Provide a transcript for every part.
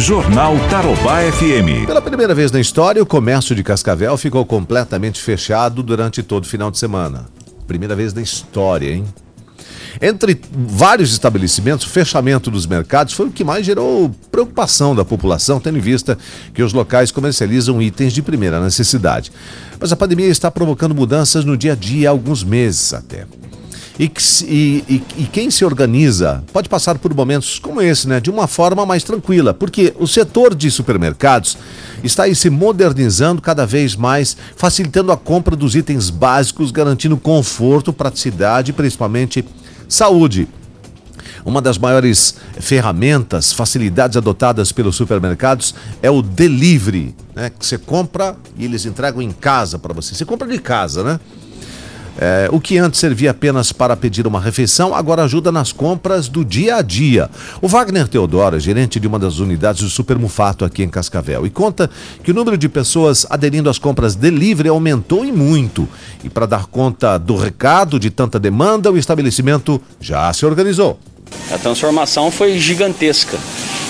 Jornal Tarobá FM. Pela primeira vez na história, o comércio de Cascavel ficou completamente fechado durante todo o final de semana. Primeira vez na história, hein? Entre vários estabelecimentos, o fechamento dos mercados foi o que mais gerou preocupação da população, tendo em vista que os locais comercializam itens de primeira necessidade. Mas a pandemia está provocando mudanças no dia a dia há alguns meses até. E, e, e, e, quem se organiza pode passar por momentos como esse, né, de uma forma mais tranquila, porque o setor de supermercados está aí se modernizando cada vez mais, facilitando a compra dos itens básicos, garantindo conforto, praticidade e principalmente saúde. Uma das maiores ferramentas, facilidades adotadas pelos supermercados é o delivery, né? Que você compra e eles entregam em casa para você. Você compra de casa, né? É, o que antes servia apenas para pedir uma refeição, agora ajuda nas compras do dia a dia. O Wagner Teodoro é gerente de uma das unidades do Supermufato aqui em Cascavel e conta que o número de pessoas aderindo às compras delivery aumentou e muito. E para dar conta do recado de tanta demanda, o estabelecimento já se organizou. A transformação foi gigantesca.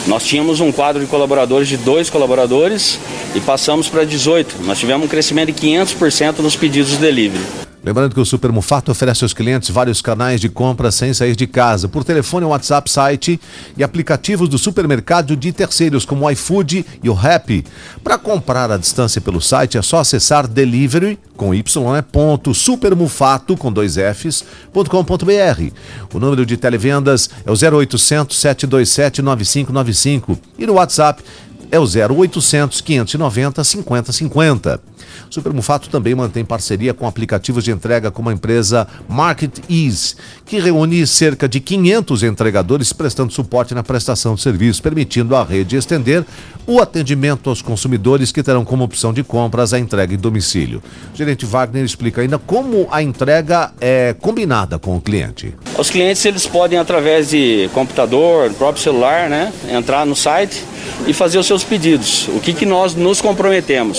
Nós tínhamos um quadro de colaboradores de dois colaboradores e passamos para 18. Nós tivemos um crescimento de 500% nos pedidos de delivery. Lembrando que o Super Mufato oferece aos clientes vários canais de compra sem sair de casa, por telefone, WhatsApp, site e aplicativos do supermercado de terceiros como o iFood e o Happy. Para comprar à distância pelo site é só acessar delivery com y, né, ponto, supermufato com dois f's, ponto com, ponto br. O número de televendas é o 0800 727 9595 e no WhatsApp é o 0800 590 5050. Super Mufato também mantém parceria com aplicativos de entrega como a empresa Market Ease, que reúne cerca de 500 entregadores prestando suporte na prestação de serviços, permitindo à rede estender o atendimento aos consumidores que terão como opção de compras a entrega em domicílio. O gerente Wagner explica ainda como a entrega é combinada com o cliente. Os clientes eles podem através de computador, próprio celular, né, entrar no site e fazer os seus pedidos. O que, que nós nos comprometemos?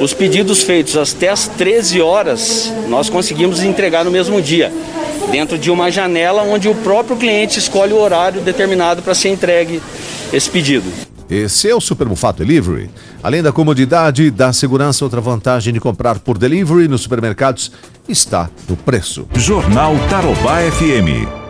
Os pedidos feitos até as 13 horas, nós conseguimos entregar no mesmo dia, dentro de uma janela onde o próprio cliente escolhe o horário determinado para ser entregue esse pedido. Esse é o Super Mufato Delivery. Além da comodidade, da segurança, outra vantagem de comprar por delivery nos supermercados está no preço. Jornal Tarobá FM.